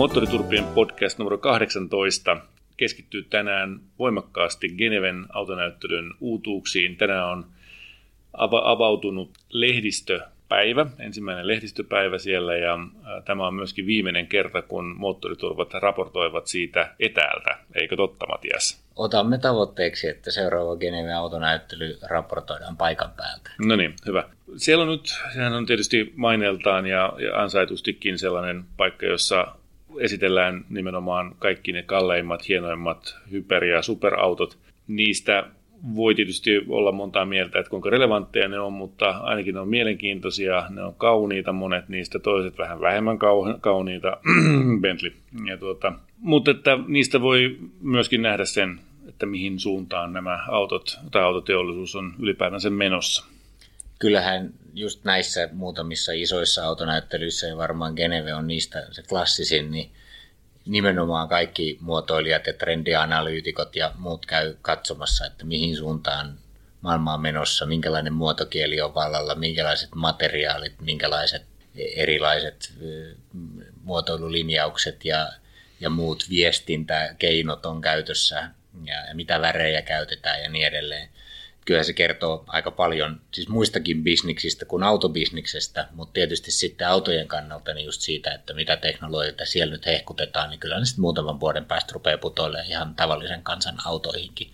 Moottoriturpien podcast numero 18 keskittyy tänään voimakkaasti Geneven autonäyttelyn uutuuksiin. Tänään on avautunut lehdistöpäivä, ensimmäinen lehdistöpäivä siellä ja tämä on myöskin viimeinen kerta, kun moottoriturvat raportoivat siitä etäältä. Eikö totta, Matias? Otamme tavoitteeksi, että seuraava Geneven autonäyttely raportoidaan paikan päältä. No niin, hyvä. Siellä on nyt, sehän on tietysti maineeltaan ja, ja ansaitustikin sellainen paikka, jossa esitellään nimenomaan kaikki ne kalleimmat, hienoimmat hyper- ja superautot. Niistä voi tietysti olla montaa mieltä, että kuinka relevantteja ne on, mutta ainakin ne on mielenkiintoisia, ne on kauniita monet niistä, toiset vähän vähemmän kauniita, Bentley. Ja tuota, mutta että niistä voi myöskin nähdä sen, että mihin suuntaan nämä autot tai autoteollisuus on ylipäätänsä menossa kyllähän just näissä muutamissa isoissa autonäyttelyissä, ja varmaan Geneve on niistä se klassisin, niin nimenomaan kaikki muotoilijat ja trendianalyytikot ja muut käy katsomassa, että mihin suuntaan maailma on menossa, minkälainen muotokieli on vallalla, minkälaiset materiaalit, minkälaiset erilaiset muotoilulinjaukset ja, ja muut viestintäkeinot on käytössä ja, ja mitä värejä käytetään ja niin edelleen kyllä se kertoo aika paljon siis muistakin bisniksistä kuin autobisniksestä, mutta tietysti sitten autojen kannalta niin just siitä, että mitä teknologioita siellä nyt hehkutetaan, niin kyllä ne sitten muutaman vuoden päästä rupeaa putoilemaan ihan tavallisen kansan autoihinkin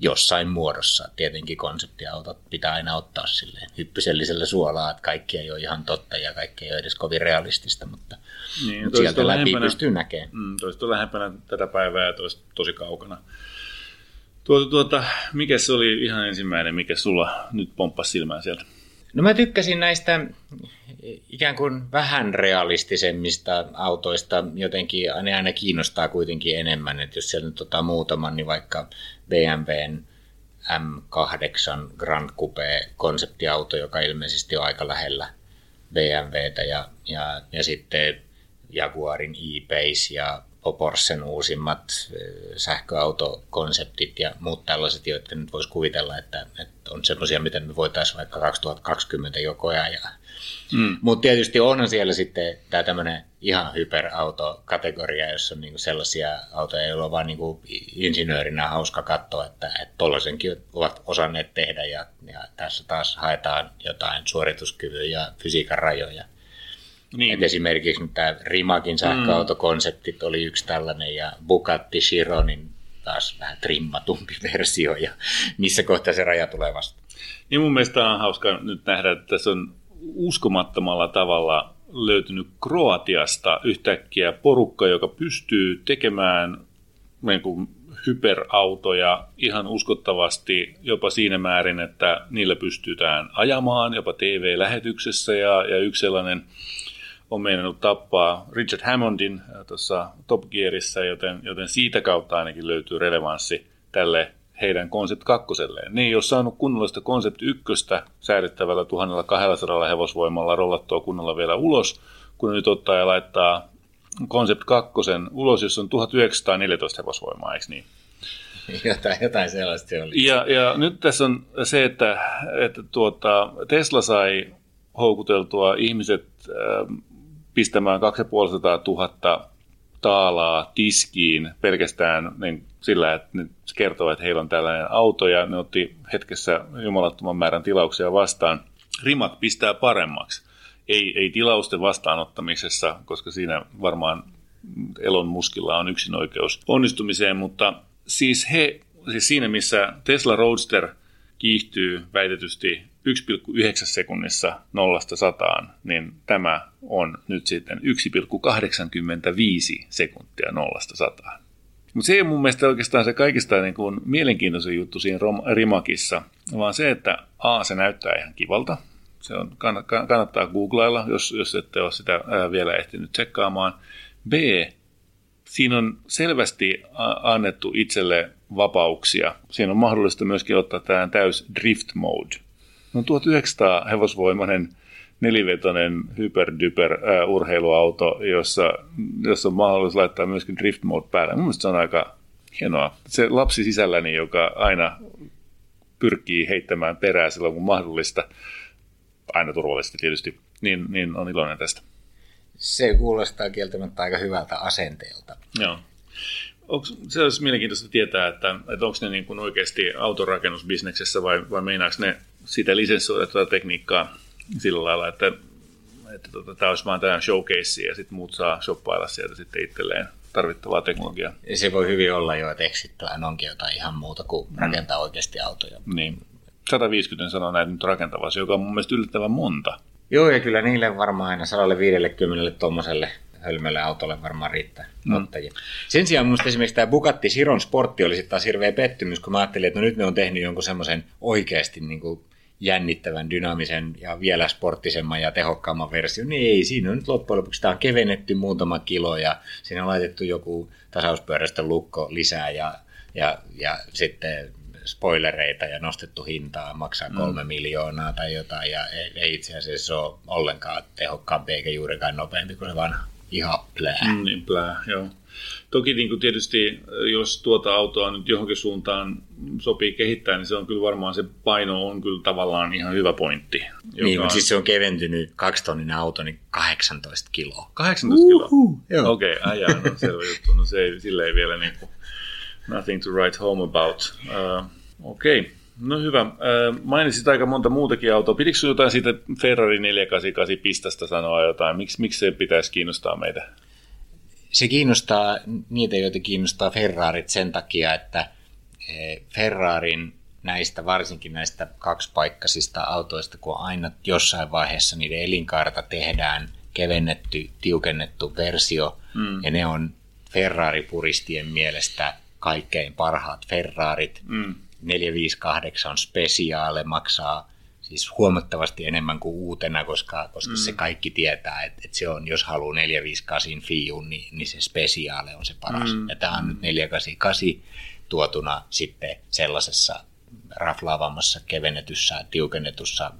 jossain muodossa. Tietenkin konseptiautot pitää aina ottaa silleen hyppysellisellä suolaa, että kaikki ei ole ihan totta ja kaikki ei ole edes kovin realistista, mutta, niin, sieltä läpi pystyy näkemään. Mm, lähempänä tätä päivää ja tosi kaukana. Tuota, tuota, mikä se oli ihan ensimmäinen, mikä sulla nyt pomppasi silmään sieltä? No mä tykkäsin näistä ikään kuin vähän realistisemmista autoista. Jotenkin ne aina kiinnostaa kuitenkin enemmän. Että jos siellä nyt tota muutaman, niin vaikka BMWn M8 Grand Coupe konseptiauto, joka ilmeisesti on aika lähellä BMWtä ja, ja, ja sitten Jaguarin E-Pace ja Porschen uusimmat sähköautokonseptit ja muut tällaiset, joita nyt voisi kuvitella, että, että on semmoisia, miten me voitaisiin vaikka 2020 jo ja Mm. Mutta tietysti onhan siellä sitten tämä tämmöinen ihan hyperauto-kategoria, jossa on niinku sellaisia autoja, joilla on vaan niinku insinöörinä hauska katsoa, että tuollaisenkin ovat osanneet tehdä ja, ja tässä taas haetaan jotain suorituskyvyn ja fysiikan rajoja. Niin. Et esimerkiksi tämä Rimakin sähköautokonseptit mm. oli yksi tällainen ja Bugatti Chironin taas vähän trimmatumpi versio ja missä kohtaa se raja tulee vasta. Niin mun mielestä on hauska nyt nähdä, että tässä on uskomattomalla tavalla löytynyt Kroatiasta yhtäkkiä porukka, joka pystyy tekemään niin kuin hyperautoja ihan uskottavasti jopa siinä määrin, että niillä pystytään ajamaan jopa TV-lähetyksessä ja, ja yksi sellainen on meinannut tappaa Richard Hammondin äh, tuossa Top Gearissa, joten, joten siitä kautta ainakin löytyy relevanssi tälle heidän Concept 2. Ne ei ole saanut kunnollista Concept 1 säädettävällä 1200 hevosvoimalla rollattua kunnolla vielä ulos, kun nyt ottaa ja laittaa Concept 2 ulos, jossa on 1914 hevosvoimaa, eikö niin? Jotain, jotain sellaista se oli. Ja, ja nyt tässä on se, että, että tuota, Tesla sai houkuteltua ihmiset äh, pistämään 2500 000 taalaa tiskiin pelkästään niin sillä, että ne kertoo, että heillä on tällainen auto ja ne otti hetkessä jumalattoman määrän tilauksia vastaan. Rimat pistää paremmaksi. Ei, ei tilausten vastaanottamisessa, koska siinä varmaan Elon Muskilla on yksin oikeus onnistumiseen, mutta siis he, siis siinä missä Tesla Roadster kiihtyy väitetysti 1,9 sekunnissa nollasta sataan, niin tämä on nyt sitten 1,85 sekuntia nollasta sataan. Mutta se ei mun mielestä oikeastaan se kaikista niin kuin mielenkiintoisin juttu siinä Rimakissa, vaan se, että A, se näyttää ihan kivalta. Se on, kannattaa googlailla, jos, jos ette ole sitä vielä ehtinyt tsekkaamaan. B, siinä on selvästi annettu itselle vapauksia. Siinä on mahdollista myöskin ottaa tämä täys drift mode. No 1900 hevosvoimainen nelivetoinen hyperdyper äh, urheiluauto, jossa, jossa on mahdollisuus laittaa myöskin drift mode päälle. Mun se on aika hienoa. Se lapsi sisälläni, joka aina pyrkii heittämään perää silloin kun mahdollista, aina turvallisesti tietysti, niin, niin on iloinen tästä. Se kuulostaa kieltämättä aika hyvältä asenteelta. Joo. Onko, se olisi mielenkiintoista tietää, että, että onko ne niin kuin oikeasti autorakennusbisneksessä vai, vai meinaako ne sitä lisenssoida tätä tekniikkaa sillä lailla, että, että tota, tämä olisi vain tämä showcase ja sitten muut saa shoppailla sieltä sitten itselleen tarvittavaa teknologiaa. Ja se voi hyvin olla jo, että Exitplan onkin jotain ihan muuta kuin mm. rakentaa oikeasti autoja. Niin. 150 sanoo näitä nyt rakentavasti, joka on mun mielestä yllättävän monta. Joo, ja kyllä niille varmaan aina 150 tuommoiselle hölmölle autolle varmaan riittää mm. ottajia. Sen sijaan minusta esimerkiksi tämä Bugatti Chiron Sportti oli sitten taas hirveä pettymys, kun mä ajattelin, että no nyt ne on tehnyt jonkun semmoisen oikeasti niin kuin jännittävän, dynaamisen ja vielä sporttisemman ja tehokkaamman version, niin ei, siinä on nyt loppujen lopuksi tämä on kevennetty muutama kilo ja siinä on laitettu joku tasauspyörästä lukko lisää ja, ja, ja sitten spoilereita ja nostettu hintaa, maksaa mm. kolme mm. miljoonaa tai jotain ja ei, ei itse asiassa ole ollenkaan tehokkaampi eikä juurikaan nopeampi kuin se vanha. Ihan plää. Mm, niin plää, joo. Toki niin kuin tietysti, jos tuota autoa nyt johonkin suuntaan sopii kehittää, niin se on kyllä varmaan se paino on kyllä tavallaan ihan hyvä pointti. Joka... Niin, mutta siis se on keventynyt kaksitonninen auto, niin 18 kiloa. 18 kiloa? Okei, okay, ajaa, no selvä juttu. No se ei, sille ei vielä niin kuin, nothing to write home about. Uh, Okei. Okay. No hyvä. Mainitsit aika monta muutakin autoa. Pidikö jotain siitä Ferrari 488 pistasta sanoa jotain? Miks, miksi se pitäisi kiinnostaa meitä? se kiinnostaa niitä, joita kiinnostaa Ferrarit sen takia, että e, Ferrarin näistä, varsinkin näistä kaksipaikkaisista autoista, kun aina jossain vaiheessa niiden elinkaarta tehdään kevennetty, tiukennettu versio, mm. ja ne on Ferrari-puristien mielestä kaikkein parhaat Ferrarit. Mm. 458 Speciale maksaa siis huomattavasti enemmän kuin uutena, koska, koska mm. se kaikki tietää, että, että se on, jos haluaa 458 Fiun, niin, niin se spesiaale on se paras. Mm. Ja tämä on nyt 488 tuotuna sitten sellaisessa raflaavammassa, kevennetyssä, tiukennetussa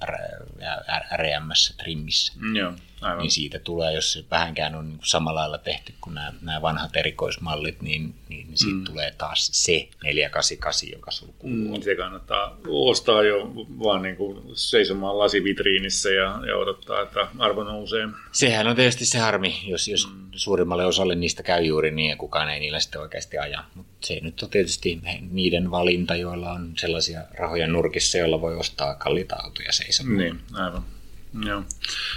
äreämmässä trimmissä. Mm, joo. Aivan. niin siitä tulee, jos se vähänkään on niin kuin samalla lailla tehty kuin nämä, nämä vanhat erikoismallit, niin, niin, niin siitä mm. tulee taas se 488, joka sulla kuuluu. Mm, se kannattaa ostaa jo vaan niin kuin seisomaan lasivitriinissä ja, ja odottaa, että arvo nousee. Sehän on tietysti se harmi, jos, jos mm. suurimmalle osalle niistä käy juuri niin ja kukaan ei niillä sitten oikeasti aja. Mutta se nyt on tietysti niiden valinta, joilla on sellaisia rahoja nurkissa, joilla voi ostaa kalliita autoja seisomaan. Niin, aivan. Joo.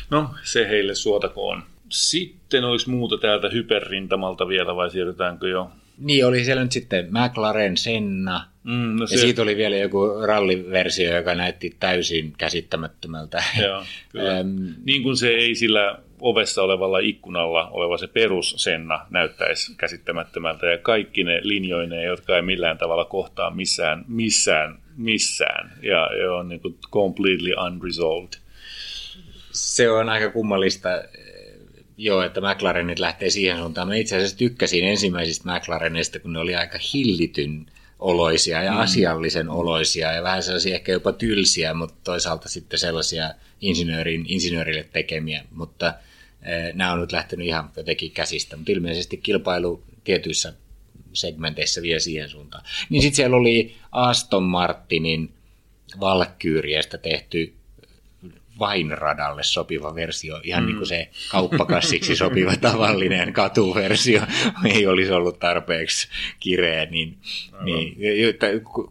No, se heille suotakoon. Sitten olisi muuta täältä hyperrintamalta vielä, vai siirrytäänkö jo? Niin, oli siellä nyt sitten McLaren Senna, mm, no se... ja siitä oli vielä joku ralliversio, joka näytti täysin käsittämättömältä. Joo, kyllä. niin kuin se ei sillä ovessa olevalla ikkunalla oleva se perus Senna näyttäisi käsittämättömältä, ja kaikki ne linjoineen, jotka ei millään tavalla kohtaa missään, missään, missään, ja on niin kuin completely unresolved se on aika kummallista, joo, että McLarenit lähtee siihen suuntaan. Mä itse asiassa tykkäsin ensimmäisistä McLarenista, kun ne oli aika hillityn oloisia ja mm. asiallisen oloisia ja vähän sellaisia ehkä jopa tylsiä, mutta toisaalta sitten sellaisia insinöörin, insinöörille tekemiä, mutta eh, nämä on nyt lähtenyt ihan jotenkin käsistä, mutta ilmeisesti kilpailu tietyissä segmenteissä vie siihen suuntaan. Niin sitten siellä oli Aston Martinin Valkkyyriestä tehty vainradalle sopiva versio, ihan mm. niin kuin se kauppakassiksi sopiva tavallinen katuversio ei olisi ollut tarpeeksi kireä, niin, niin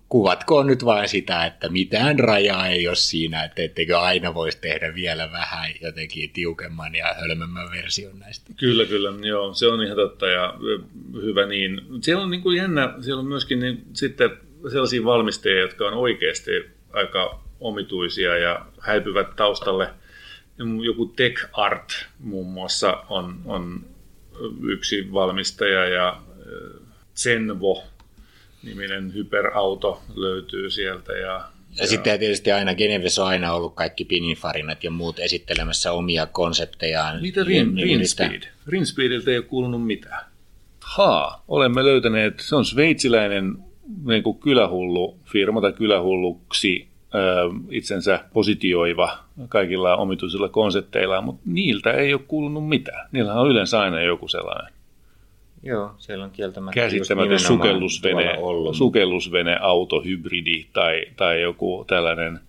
kuvatkoon nyt vain sitä, että mitään rajaa ei ole siinä, että etteikö aina voisi tehdä vielä vähän jotenkin tiukemman ja hölmemmän version näistä. Kyllä, kyllä, joo, se on ihan totta ja hyvä niin. Siellä on niin kuin jännä, siellä on myöskin niin, sitten sellaisia valmistajia, jotka on oikeasti aika omituisia ja häipyvät taustalle. Joku Tech Art muun muassa on, on yksi valmistaja ja Zenvo niminen hyperauto löytyy sieltä. Ja, ja, ja sitten tietysti aina Genevessä on aina ollut kaikki Pininfarinat ja muut esittelemässä omia konseptejaan. Mitä Rin, Rinspeed? Rinspeediltä ei ole kuulunut mitään. Haa, olemme löytäneet, se on sveitsiläinen niin kuin kylähullu firma tai kylähulluksi itsensä positioiva kaikilla omituisilla konsepteilla, mutta niiltä ei ole kuulunut mitään. Niillä on yleensä aina joku sellainen Joo, siellä on kieltämättä käsittämätön sukellusvene, sukellusvene, autohybridi tai, tai joku tällainen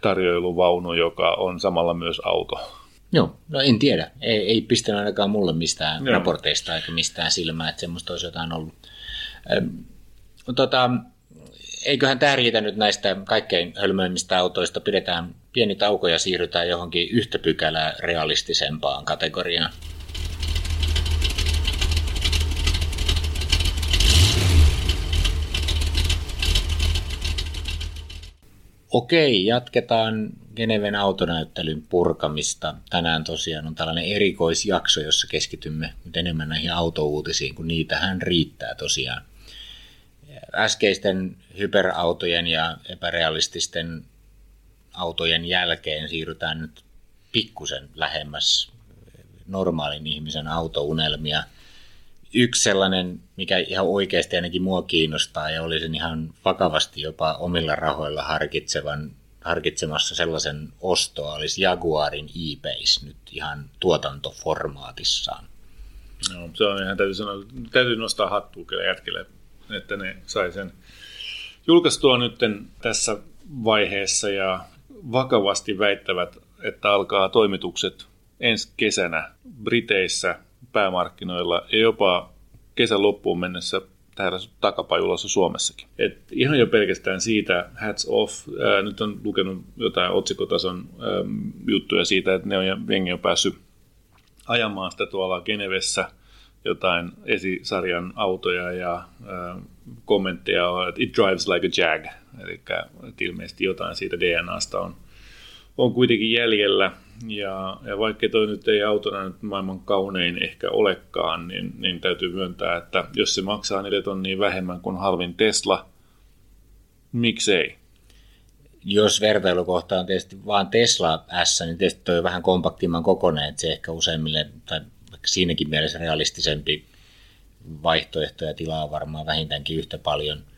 tarjoiluvaunu, joka on samalla myös auto. Joo, no en tiedä. Ei, ei pistänyt ainakaan mulle mistään Joo. raporteista eikä mistään silmää, että semmoista olisi jotain ollut. Ähm, tota, eiköhän tämä riitä nyt näistä kaikkein hölmöimmistä autoista. Pidetään pieni tauko ja siirrytään johonkin yhtä pykälää realistisempaan kategoriaan. Okei, jatketaan Geneven autonäyttelyn purkamista. Tänään tosiaan on tällainen erikoisjakso, jossa keskitymme nyt enemmän näihin autouutisiin, kun niitähän riittää tosiaan. Äskeisten hyperautojen ja epärealististen autojen jälkeen siirrytään nyt pikkusen lähemmäs normaalin ihmisen autounelmia – yksi sellainen, mikä ihan oikeasti ainakin mua kiinnostaa ja olisin ihan vakavasti jopa omilla rahoilla harkitsevan, harkitsemassa sellaisen ostoa, olisi Jaguarin e-Pace nyt ihan tuotantoformaatissaan. No, se on ihan, täytyy, sanoa, täytyy nostaa hattua kyllä jätkille, että ne sai sen julkaistua nyt tässä vaiheessa ja vakavasti väittävät, että alkaa toimitukset ensi kesänä Briteissä – päämarkkinoilla ja jopa kesän loppuun mennessä täällä takapajulassa Suomessakin. Et ihan jo pelkästään siitä hats off. Ää, nyt on lukenut jotain otsikotason ää, juttuja siitä, että ne on jengi on päässyt ajamaan sitä tuolla Genevessä jotain esisarjan autoja ja kommentteja on, että it drives like a jag. Eli ilmeisesti jotain siitä DNAsta on, on kuitenkin jäljellä. Ja, ja vaikka toi nyt ei autona nyt maailman kaunein ehkä olekaan, niin, niin täytyy myöntää, että jos se maksaa 4 tonnia vähemmän kuin halvin Tesla, miksei? Jos vertailukohta on tietysti vain Tesla S, niin tietysti toi on vähän kompaktimman kokoinen, että se ehkä useimmille, tai siinäkin mielessä realistisempi vaihtoehto ja tilaa varmaan vähintäänkin yhtä paljon –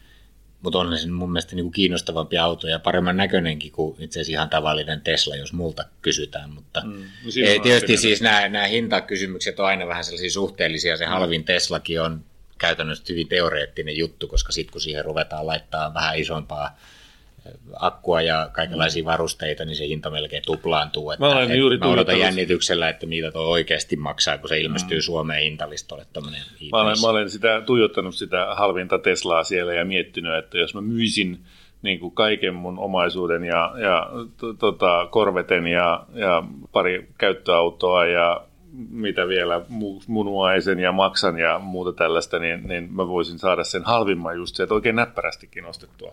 mutta on se mun mielestä niin kuin kiinnostavampi auto ja paremman näköinenkin kuin itse asiassa ihan tavallinen Tesla, jos multa kysytään. Mutta mm, no ei, tietysti siis nämä, nämä hintakysymykset on aina vähän sellaisia suhteellisia. Se mm. halvin Teslakin on käytännössä hyvin teoreettinen juttu, koska sitten kun siihen ruvetaan laittaa vähän isompaa akkua ja kaikenlaisia varusteita, niin se hinta melkein tuplaantuu. Että, mä, olen juuri mä odotan jännityksellä, että mitä tuo oikeasti maksaa, kun se ilmestyy mm. Suomeen hintalistolle. Mä olen, mä olen sitä, tuijottanut sitä halvinta Teslaa siellä ja miettinyt, että jos mä myisin niin kuin kaiken mun omaisuuden ja, ja tota, korveten ja, ja pari käyttöautoa ja mitä vielä munuaisen ja maksan ja muuta tällaista, niin, niin mä voisin saada sen halvimman just se, että oikein näppärästikin ostettua.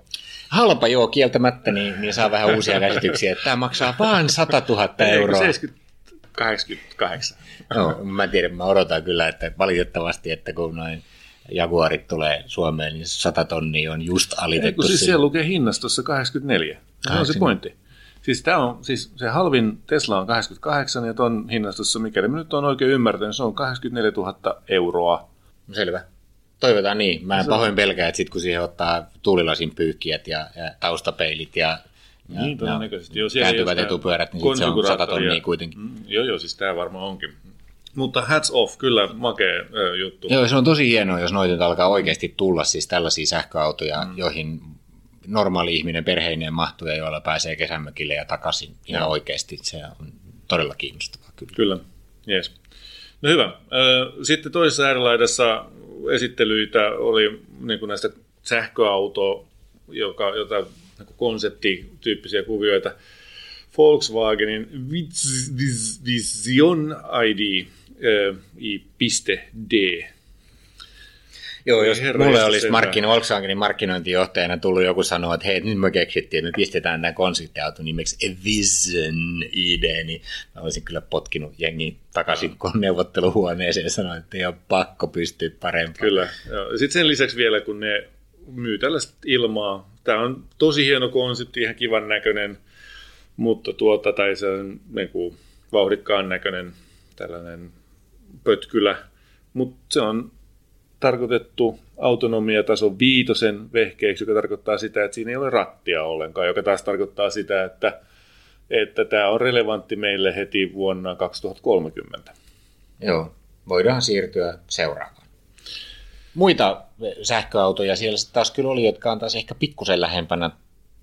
Halpa joo, kieltämättä, niin, niin saa vähän uusia käsityksiä, että tämä maksaa vain 100 000 euroa. 70, 88. No, mä tiedän, mä odotan kyllä, että valitettavasti, että kun noin Jaguarit tulee Suomeen, niin 100 tonnia on just alitettu. Eikö siis siellä lukee hinnastossa 84. Se on se pointti. Siis, tämä on, siis se halvin Tesla on 88 ja tuon hinnastossa, mikäli mä nyt on oikein ymmärtänyt, se on 84 000 euroa. Selvä. Toivotaan niin. Mä en se pahoin pelkää, että sit kun siihen ottaa tuulilasin pyyhkiät ja, ja taustapeilit ja ja, niin, todennäköisesti. Joo, kääntyvät etupyörät, niin se on 100 tonnia kuitenkin. Mm, joo, joo, siis tämä varmaan onkin. Mutta hats off, kyllä makea ö, juttu. Joo, se on tosi hienoa, jos noita alkaa oikeasti tulla siis tällaisia sähköautoja, mm. joihin normaali ihminen perheineen mahtuu ja joilla pääsee kesämökille ja takaisin ihan oikeasti. Se on todella kiinnostavaa kyllä. Kyllä, yes. No hyvä. Sitten toisessa äärilaidassa esittelyitä oli niin kuin näistä sähköauto, joka, jota niin konseptityyppisiä kuvioita. Volkswagenin Vision ID, i.d Joo, jos Herra mulle olisi markkino, Volkswagenin markkinointijohtajana tullut joku sanoa, että hei, nyt me keksittiin, että me pistetään tämä konseptiauto nimeksi Vision ID, niin mä olisin kyllä potkinut jengi takaisin no. neuvotteluhuoneeseen ja sanoin, että ei ole pakko pystyä parempaan. Kyllä. Sitten sen lisäksi vielä, kun ne myy tällaista ilmaa, tämä on tosi hieno konsepti, ihan kivan näköinen, mutta tuota, tai se on niin kuin, vauhdikkaan näköinen tällainen pötkylä, mutta se on tarkoitettu autonomiatason viitosen vehkeeksi, joka tarkoittaa sitä, että siinä ei ole rattia ollenkaan, joka taas tarkoittaa sitä, että, että tämä on relevantti meille heti vuonna 2030. Joo, voidaan siirtyä seuraavaan. Muita sähköautoja siellä taas kyllä oli, jotka on taas ehkä pikkusen lähempänä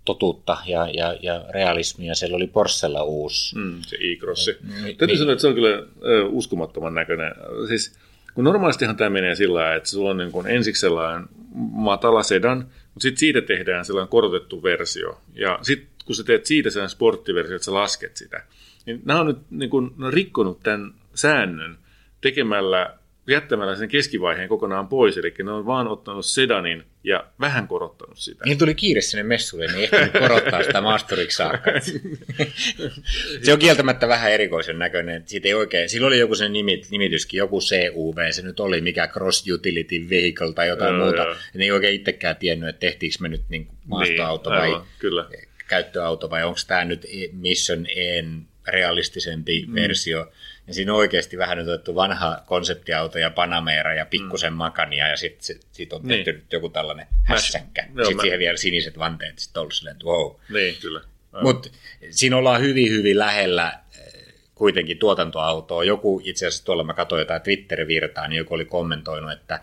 totuutta ja, ja, ja realismia. Siellä oli Porschella uusi. Mm, se e-crossi. Mi- Täytyy mi- sanoa, että se on kyllä ö, uskomattoman näköinen. Siis, kun normaalistihan tämä menee sillä lailla, että sulla on niin kuin ensiksi sellainen matala sedan, mutta sitten siitä tehdään sellainen korotettu versio. Ja sitten kun sä teet siitä sellainen sporttiversio, että sä lasket sitä, niin nämä on nyt niin kuin, rikkonut tämän säännön tekemällä, jättämällä sen keskivaiheen kokonaan pois. Eli ne on vaan ottanut sedanin ja vähän korottanut sitä. Niin tuli kiire sinne messuille, niin ehtinyt korottaa sitä maasturiksi saakka. se on kieltämättä vähän erikoisen näköinen. Siitä ei oikein, sillä oli joku sen nimit, nimityskin, joku CUV, se nyt oli mikä Cross Utility Vehicle tai jotain Joo, muuta. joo. Ja ne ei oikein itsekään tiennyt, että tehtiinkö me nyt niin maastoauto Niin, vai aivan, kyllä. käyttöauto vai onko tämä nyt E- Mission En realistisempi mm. versio. Ja siinä on oikeasti vähän nyt otettu vanha konseptiauto ja Panamera ja pikkusen mm. makania ja sitten sit, sit on tehty Niin. joku tällainen hässäkkä. Joo, Sitten mä- siihen vielä siniset vanteet, sitten ollut silleen, että wow. Niin, kyllä. Mutta siinä ollaan hyvin, hyvin lähellä eh, kuitenkin tuotantoautoa. Joku itse asiassa tuolla mä katsoin jotain Twitter-virtaa, niin joku oli kommentoinut, että,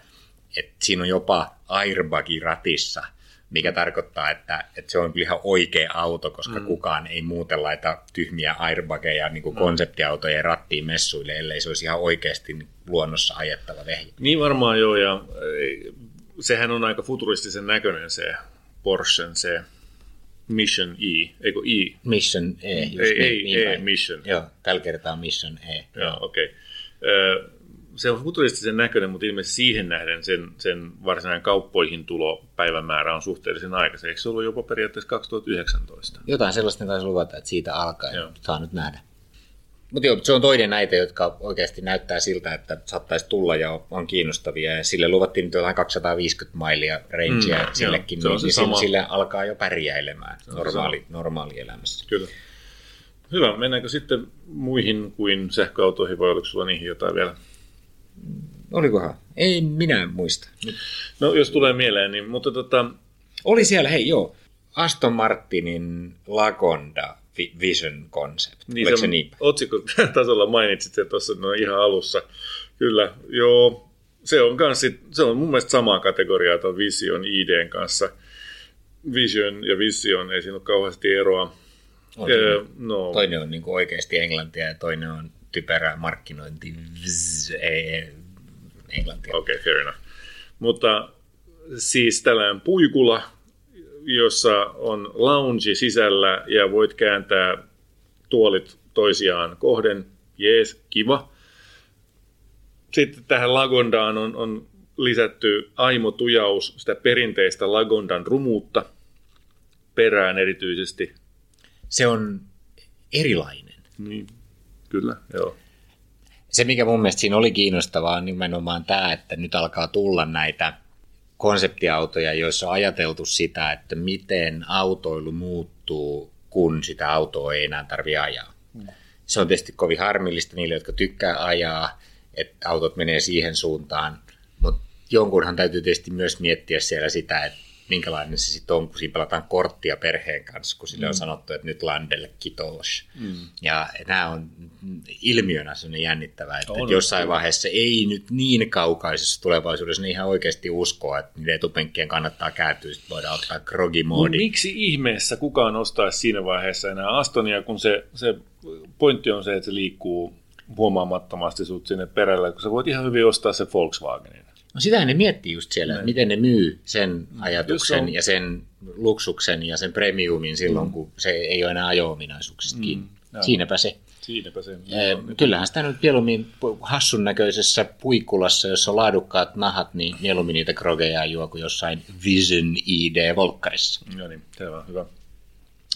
että siinä on jopa airbagi ratissa, mikä tarkoittaa, että, että se on kyllä ihan oikea auto, koska mm. kukaan ei muuten laita tyhmiä airbageja niin kuin mm. konseptiautojen rattiin messuille, ellei se olisi ihan oikeasti luonnossa ajettava vehje. Niin varmaan joo, ja ei, sehän on aika futuristisen näköinen se Porschen se Mission E, eikö E? Mission E. Just Ei, niin, ei, niin E, päin. Mission. Joo, tällä kertaa Mission E. Joo, okei. Okay. Se on futuristisen näköinen, mutta ilmeisesti siihen nähden sen, sen varsinainen kauppoihin tulo päivämäärä on suhteellisen aikaisin. Eikö se ollut jopa periaatteessa 2019? Jotain sellaista taisi luvata, että siitä alkaen Joo. saa nyt nähdä. Mutta joo, se on toinen näitä, jotka oikeasti näyttää siltä, että saattaisi tulla ja on kiinnostavia. Ja sille luvattiin nyt jotain 250 mailia rangea Mm, sillekin, joo, se niin, niin sille, alkaa jo pärjäilemään normaali, normaali elämässä. Kyllä. Hyvä, mennäänkö sitten muihin kuin sähköautoihin, vai oliko sulla niihin jotain vielä? Olikohan? Ei minä muista. No, jos tulee mieleen, niin, mutta tota, Oli siellä, hei joo, Aston Martinin Lagonda Vi- Vision Concept. Niin Oliko se, se niin? otsikko tasolla mainitsit se tuossa no ihan alussa. Kyllä, joo. Se on, kans sit, se on mun mielestä samaa kategoriaa tuon Vision IDn kanssa. Vision ja Vision, ei siinä ole kauheasti eroa. On Öö, siinä. no, Toinen on niin oikeasti englantia ja toinen on typerä markkinointi. Vzz, ei, englantia. Okei, okay, fair enough. Mutta siis tällainen puikula, jossa on lounge sisällä ja voit kääntää tuolit toisiaan kohden. Jees, kiva. Sitten tähän Lagondaan on, on lisätty aimotujaus, sitä perinteistä Lagondan rumuutta perään erityisesti. Se on erilainen. Niin, kyllä, joo. Se, mikä mun mielestä siinä oli kiinnostavaa, on nimenomaan tämä, että nyt alkaa tulla näitä konseptiautoja, joissa on ajateltu sitä, että miten autoilu muuttuu, kun sitä autoa ei enää tarvitse ajaa. Se on tietysti kovin harmillista niille, jotka tykkää ajaa, että autot menee siihen suuntaan, mutta jonkunhan täytyy tietysti myös miettiä siellä sitä, että minkälainen se sitten on, kun siinä pelataan korttia perheen kanssa, kun sille on sanottu, että nyt landelle kitos. Mm. Ja nämä on ilmiönä sellainen jännittävä, että, On, että jossain vaiheessa ei nyt niin kaukaisessa tulevaisuudessa niin ihan oikeasti uskoa, että niiden etupenkkien kannattaa kääntyä, sitten voidaan ottaa groggy Mut moodi. miksi ihmeessä kukaan ostaisi siinä vaiheessa enää Astonia, kun se, se pointti on se, että se liikkuu huomaamattomasti sut sinne perällä, kun sä voit ihan hyvin ostaa se Volkswagenin. No sitä ne miettii just siellä, että miten ne myy sen ajatuksen ja sen luksuksen ja sen premiumin silloin, kun se ei ole enää ajo-ominaisuuksista kiinni. joo. Siinäpä se. Siinäpä se. Eh, Kyllähän sitä nyt mieluummin hassun näköisessä puikkulassa, jossa on laadukkaat nahat, niin mieluummin niitä krogeja juo kuin jossain Vision ID-volkkarissa. No niin, se on hyvä.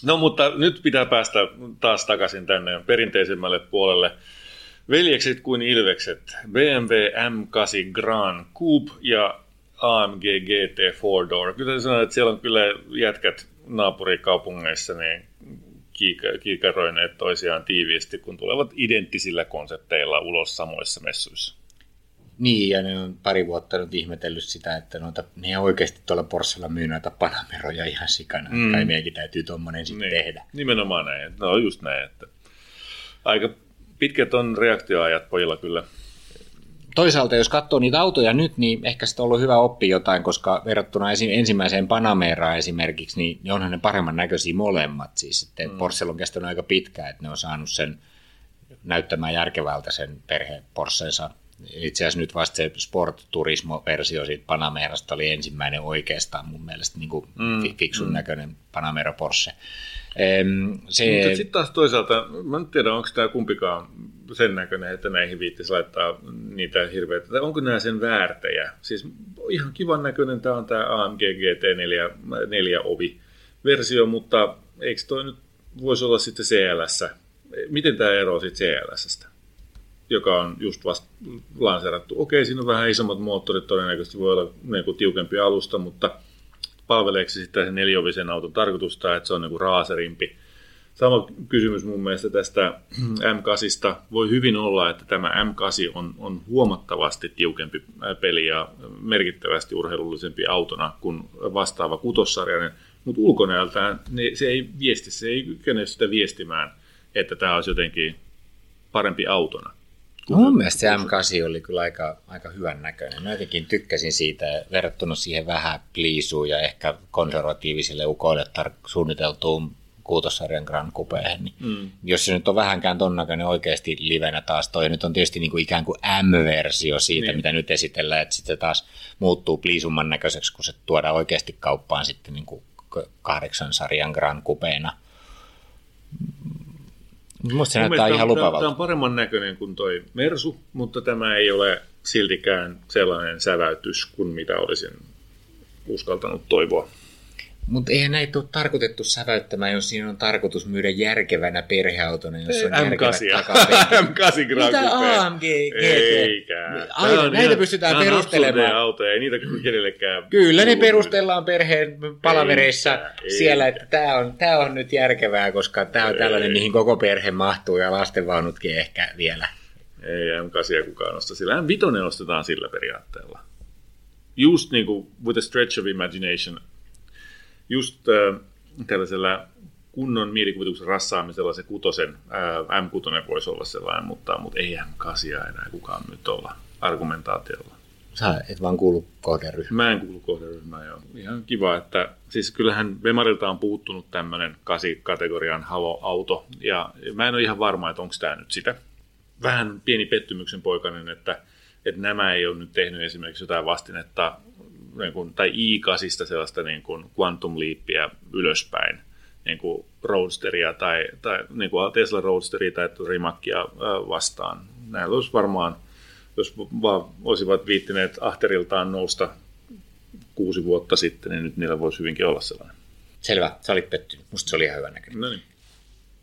No mutta nyt pitää päästä taas takaisin tänne perinteisemmälle puolelle. Veljekset kuin ilvekset, BMW M8 Grand Coupe ja AMG GT 4-door. Kyllä sanoa, että siellä on kyllä jätkät naapurikaupungeissa niin kiika- kiikaroineet toisiaan tiiviisti, kun tulevat identtisillä konsepteilla ulos samoissa messuissa. Niin, ja ne on pari vuotta nyt ihmetellyt sitä, että noita, ne oikeasti tuolla Porschella myy noita Panameroja ihan sikana. Mm. Kai meidänkin täytyy tuommoinen sitten Niin, tehdä. Nimenomaan näin. No just näin, että aika pitkät on reaktioajat pojilla kyllä. Toisaalta, jos katsoo niitä autoja nyt, niin ehkä sitten on ollut hyvä oppia jotain, koska verrattuna ensimmäiseen Panameraan esimerkiksi, niin onhan ne paremman näköisiä molemmat. Siis sitten mm. Porschella on kestänyt aika pitkään, että ne on saanut sen näyttämään järkevältä sen perhe Porschensa. Itse asiassa nyt vasta se Sport Turismo-versio siitä Panamerasta oli ensimmäinen oikeastaan mun mielestä niin kuin mm. fiksun mm. näköinen Panamera Porsche. Se, Mutta sitten taas toisaalta, mä en tiedä, onko tämä kumpikaan sen näköinen, että näihin viittisi laittaa niitä hirveitä, tai onko nämä sen väärtejä. Siis ihan kivan näköinen tämä on tämä AMG GT4 4 ovi versio, mutta eikö toi nyt voisi olla sitten CLS? Miten tämä eroaa sitten CLSstä? joka on just vasta lanseerattu. Okei, siinä on vähän isommat moottorit, todennäköisesti voi olla niin kuin tiukempi alusta, mutta palveleeko se sitten sen neliovisen auton tarkoitusta, että se on niin raaserimpi. Sama kysymys mun mielestä tästä M8. Voi hyvin olla, että tämä M8 on, on huomattavasti tiukempi peli ja merkittävästi urheilullisempi autona kuin vastaava kutossarjainen, mutta ulkonäöltään ne, se ei viesti, se ei kykene sitä viestimään, että tämä olisi jotenkin parempi autona. Mun mielestä se M8 oli kyllä aika, aika hyvän näköinen. Mä jotenkin tykkäsin siitä verrattuna siihen vähän pliisuun ja ehkä konservatiivisille ukoille tar- suunniteltuun kuutossarjan Grand Coupeen. Niin mm. Jos se nyt on vähänkään ton näköinen oikeasti livenä taas toi, nyt on tietysti niin kuin ikään kuin M-versio siitä, niin. mitä nyt esitellään, että sitten taas muuttuu pliisumman näköiseksi, kun se tuodaan oikeasti kauppaan sitten niin kuin kahdeksan sarjan Grand Coupeena. Musta se näyttää ihan Tämä lupavalta. on paremman näköinen kuin toi Mersu, mutta tämä ei ole siltikään sellainen säväytys kuin mitä olisin uskaltanut toivoa. Mutta eihän näitä ole tarkoitettu säväyttämään, jos siinä on tarkoitus myydä järkevänä perheautona, jos on järkevät M8. takapenkit. M8 Grand Mitä. AMG, GT? Eikä. Aina, on näitä ihan- pystytään tää on perustelemaan. autoja, ei niitä kenellekään Kyllä ne perustellaan perheen palavereissa Eikä, eikä. siellä, että tämä on, tää on nyt järkevää, koska tämä on tällainen, mihin koko perhe mahtuu ja lastenvaunutkin ehkä vielä. Ei M8 kukaan osta sillä. M5 ostetaan sillä periaatteella. Just niin kuin with a stretch of imagination. Just äh, tällaisella kunnon mielikuvituksen rassaamisella se kutosen, äh, M6 voisi olla sellainen, mutta, mutta ei M8 enää kukaan nyt olla argumentaatiolla. Sä et vaan kuulu kohderyhmään. Mä en kuulu kohderyhmään, joo. Ihan kiva, että siis kyllähän Vemarilta on puuttunut tämmöinen 8-kategorian Halo-auto, ja mä en ole ihan varma, että onko tämä nyt sitä. Vähän pieni pettymyksen poikainen, että, että nämä ei ole nyt tehnyt esimerkiksi jotain vastinetta niin kuin, tai i8 sellaista niin kuin Quantum Leapia ylöspäin, niin kuin Roadsteria tai, tai niin kuin Tesla Roadsteria tai Rimakia vastaan. Näillä olisi varmaan jos vaan olisivat viittineet ahteriltaan nousta kuusi vuotta sitten, niin nyt niillä voisi hyvinkin olla sellainen. Selvä, sä olit pettynyt. Musta se oli ihan hyvä näköinen. No niin.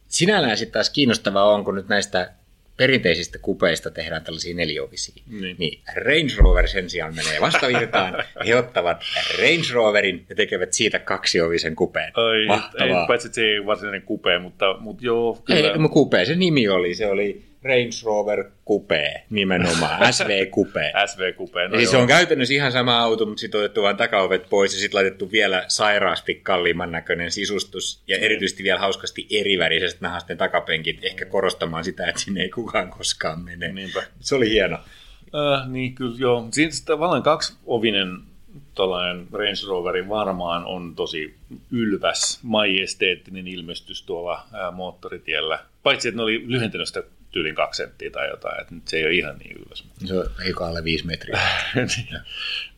Sinällään sitten taas kiinnostavaa on, kun nyt näistä perinteisistä kupeista tehdään tällaisia neliovisia. Niin. niin Range Rover sen sijaan menee vastavirtaan. He ottavat Range Roverin ja tekevät siitä kaksiovisen kupeen. Ai, ei, Mahtavaa. paitsi että se ei varsinainen kupe, mutta, mutta joo, kyllä. Ei, no, coupe, se nimi oli, se oli Range Rover Coupe, nimenomaan, SV Coupe. SV-kupe. No Eli joo. se on käytännössä ihan sama auto, mutta sitten otettu vain takaovet pois ja sitten laitettu vielä sairaasti kalliimman näköinen sisustus ja erityisesti vielä hauskasti erivärisestä nahasten takapenkit, ehkä korostamaan sitä, että sinne ei kukaan koskaan mene. Niinpä. Se oli hieno. Äh, niin kyllä joo. Siinä tavallaan kaksiovinen tällainen Range Roveri varmaan on tosi ylväs, majesteettinen ilmestys tuolla ää, moottoritiellä. Paitsi, että ne oli lyhentänyt sitä tyylin kaksi senttiä tai jotain, että nyt se ei ole ihan niin ylväs. Se on hiukan alle viisi metriä.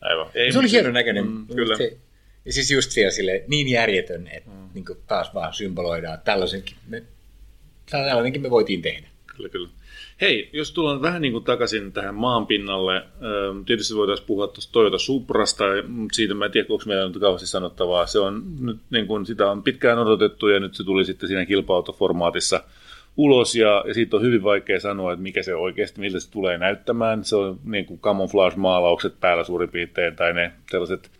Aivan. Ei, se oli hieno näköinen. Mm, kyllä. Se, ja siis just siellä sille niin järjetön, että mm. niin taas vaan symboloidaan, tällaisenkin me, tällainenkin me voitiin tehdä. Kyllä, kyllä. Hei, jos tullaan vähän niin kuin takaisin tähän maanpinnalle, tietysti voitaisiin puhua tuosta Toyota Suprasta, mutta siitä mä en tiedä, onko meillä nyt kauheasti sanottavaa. Se on nyt, niin kuin, sitä on pitkään odotettu ja nyt se tuli sitten siinä kilpa-autoformaatissa ulos ja, ja siitä on hyvin vaikea sanoa, että mikä se oikeasti, miltä se tulee näyttämään. Se on niin kuin camouflage-maalaukset päällä suurin piirtein tai ne sellaiset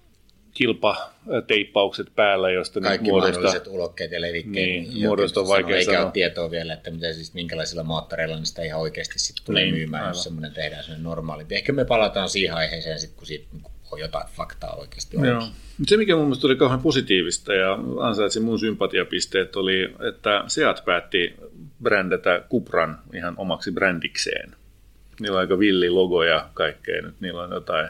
kilpateippaukset päällä, josta Kaikki nyt muodostaa, mahdolliset ulokkeet ja levikkeet. Niin, muodosta on vaikea eikä sanoa. ole tietoa vielä, että mitä siis, minkälaisilla moottoreilla niin sitä ihan oikeasti sitten tulee Niin, niin, myymään, aivan. jos semmoinen tehdään semmoinen normaali. Ehkä me palataan siihen aiheeseen sitten, kun siitä niin on jotain faktaa oikeasti Joo. Se, mikä mun mielestä oli kauhean positiivista ja ansaitsi mun sympatiapisteet, oli, että Seat päätti brändätä Cupran ihan omaksi brändikseen. Niillä on aika villi logo ja kaikkea. Nyt niillä on jotain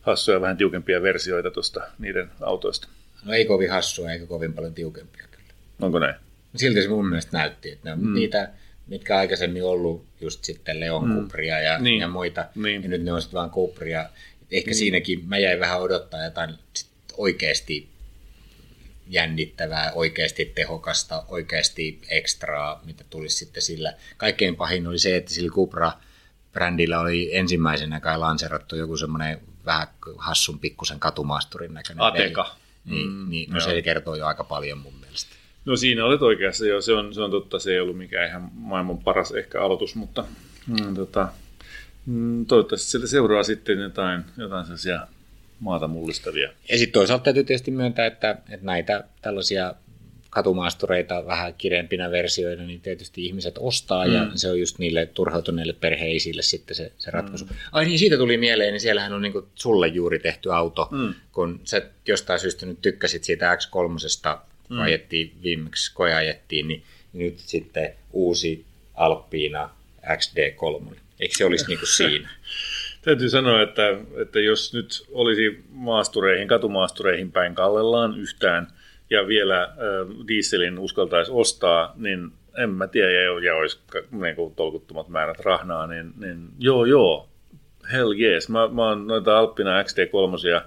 hassuja, vähän tiukempia versioita tuosta niiden autoista. No ei kovin hassua, eikä kovin paljon tiukempia kyllä. Onko näin? Silti se mun mielestä näytti, että ne on mm. niitä, mitkä aikaisemmin ollut just sitten Leon mm. Cupria ja, Niin. ja muita, Niin. ja nyt ne on sitten vaan Cupria. Ehkä mm. siinäkin mä jäin vähän odottaa jotain oikeasti jännittävää, oikeasti tehokasta, oikeasti ekstraa, mitä tulisi sitten sillä. Kaikkein pahin oli se, että sillä Cupra-brändillä oli ensimmäisenä kai lanserattu joku semmoinen vähän hassun pikkusen katumaasturin näköinen. Ateka. veli. Niin, Mm, niin no joo. se kertoo jo aika paljon mun mielestä. No siinä olet oikeassa, joo, se on, se on totta, se ei ollut mikään ihan maailman paras ehkä aloitus, mutta mm, tota, mm, toivottavasti sieltä seuraa sitten jotain, jotain sellaisia maata mullistavia. Ja sitten toisaalta täytyy tietysti myöntää, että, että näitä tällaisia katumaastureita vähän kireempinä versioina, niin tietysti ihmiset ostaa, mm. ja se on just niille turhautuneille perheisille sitten se, se ratkaisu. Mm. Ai niin, siitä tuli mieleen, niin siellähän on niinku sulle juuri tehty auto, Mm. kun sä jostain syystä nyt tykkäsit siitä X3, kun mm. ajettiin viimeksi, koja ajettiin, niin nyt sitten uusi Alppiina XD3. Eikö se olisi niinku siinä? Täytyy sanoa, että, että jos nyt olisi maastureihin, katumaastureihin päin kallellaan yhtään ja vielä dieselin uskaltaisi ostaa, niin en mä tiedä, ja, ja olisi niin kuin tolkuttomat määrät rahnaa, niin, niin joo joo, hell yes. Mä, mä oon noita Alppina XT3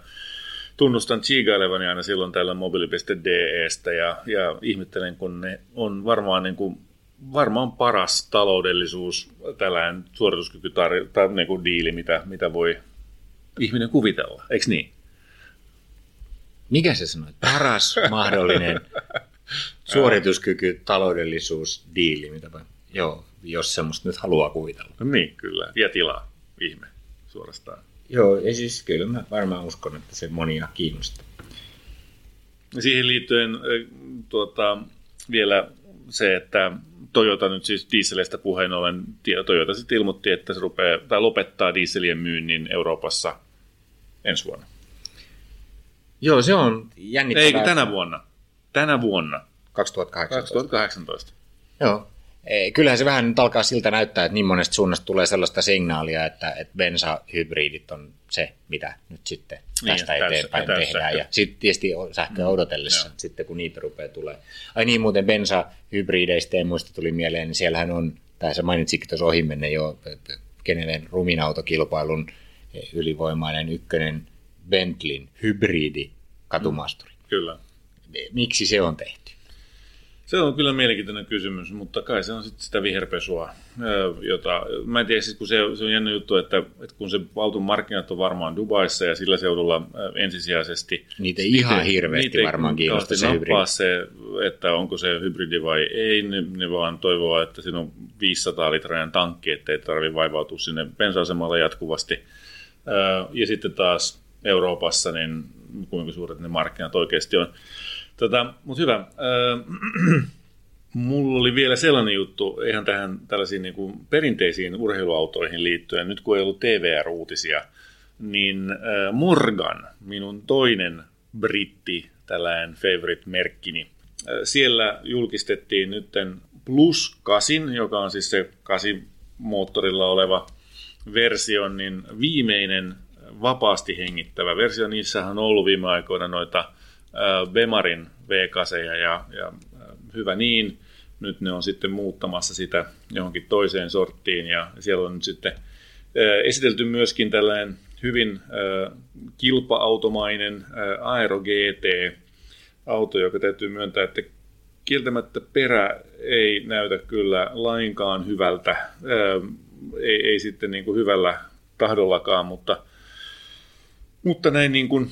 tunnustan chiigailevani aina silloin tällä mobili.destä ja, ja ihmettelen, kun ne on varmaan, niin kuin, varmaan paras taloudellisuus, tällainen suorituskyky tai niin kuin diili, mitä, mitä voi ihminen kuvitella, eikö niin? Mikä se sanoi? Paras mahdollinen suorituskyky, taloudellisuus, diili, mitä vai? Joo, jos semmoista nyt haluaa kuvitella. No niin, kyllä. Ja tilaa. Ihme, suorastaan. Joo, ja siis kyllä mä varmaan uskon, että se monia kiinnostaa. Siihen liittyen äh, tuota, vielä se, että Toyota nyt siis dieseleistä puheen ollen, Toyota sitten ilmoitti, että se rupeaa, tai lopettaa dieselien myynnin Euroopassa ensi vuonna. Joo, se on jännittävää. Eikö tänä vuonna? Tänä vuonna, 2018. 2018. Joo. Kyllähän se vähän nyt alkaa siltä näyttää, että niin monesta suunnasta tulee sellaista signaalia, että, että bensahybridit on se, mitä nyt sitten Niin, tästä täys- eteenpäin täyssähkö. tehdään. Ja sitten tietysti sähköä odotellessa, joo. sitten kun niitä rupeaa tulee. Ai niin, muuten bensahybrideistä en muista tuli mieleen, niin siellähän on, tai sä mainitsikin tuossa ohimennen jo, kenellen ruminautokilpailun eh, ylivoimainen ykkönen Bentleyn hybridi katumaasturi. Kyllä. Miksi se on tehty? Se on kyllä mielenkiintoinen kysymys, mutta kai se on sitten sitä viherpesua, jota, mä en tiedä, siis kun se, se on jännä juttu, että, että kun se auton markkinat on varmaan Dubaissa ja sillä seudulla ensisijaisesti. Niitä ei ihan hirveästi niitä varmaan kiinnosta se hybridi. se, että onko se hybridi vai ei, ne, ne vaan toivoo, että siinä on 500 litrainen tankki, ettei tarvitse vaivautua sinne bensa-asemalle jatkuvasti. Ja sitten taas Euroopassa, niin kuinka suuret ne markkinat oikeasti on. Tota, Mutta hyvä. Ö, Mulla oli vielä sellainen juttu ihan tähän tällaisiin niin kuin perinteisiin urheiluautoihin liittyen. Nyt kun ei ollut TVR-uutisia, niin äh, Morgan, minun toinen britti, tällainen favorite-merkkini, äh, siellä julkistettiin nytten Plus 8, joka on siis se 8 moottorilla oleva versio, niin viimeinen vapaasti hengittävä versio. Niissähän on ollut viime aikoina noita Bemarin V8 ja, ja hyvä niin. Nyt ne on sitten muuttamassa sitä johonkin toiseen sorttiin ja siellä on nyt sitten esitelty myöskin tällainen hyvin kilpa-automainen Aero GT auto, joka täytyy myöntää, että kieltämättä perä ei näytä kyllä lainkaan hyvältä. Ei, ei sitten niin kuin hyvällä tahdollakaan, mutta, mutta näin niin kuin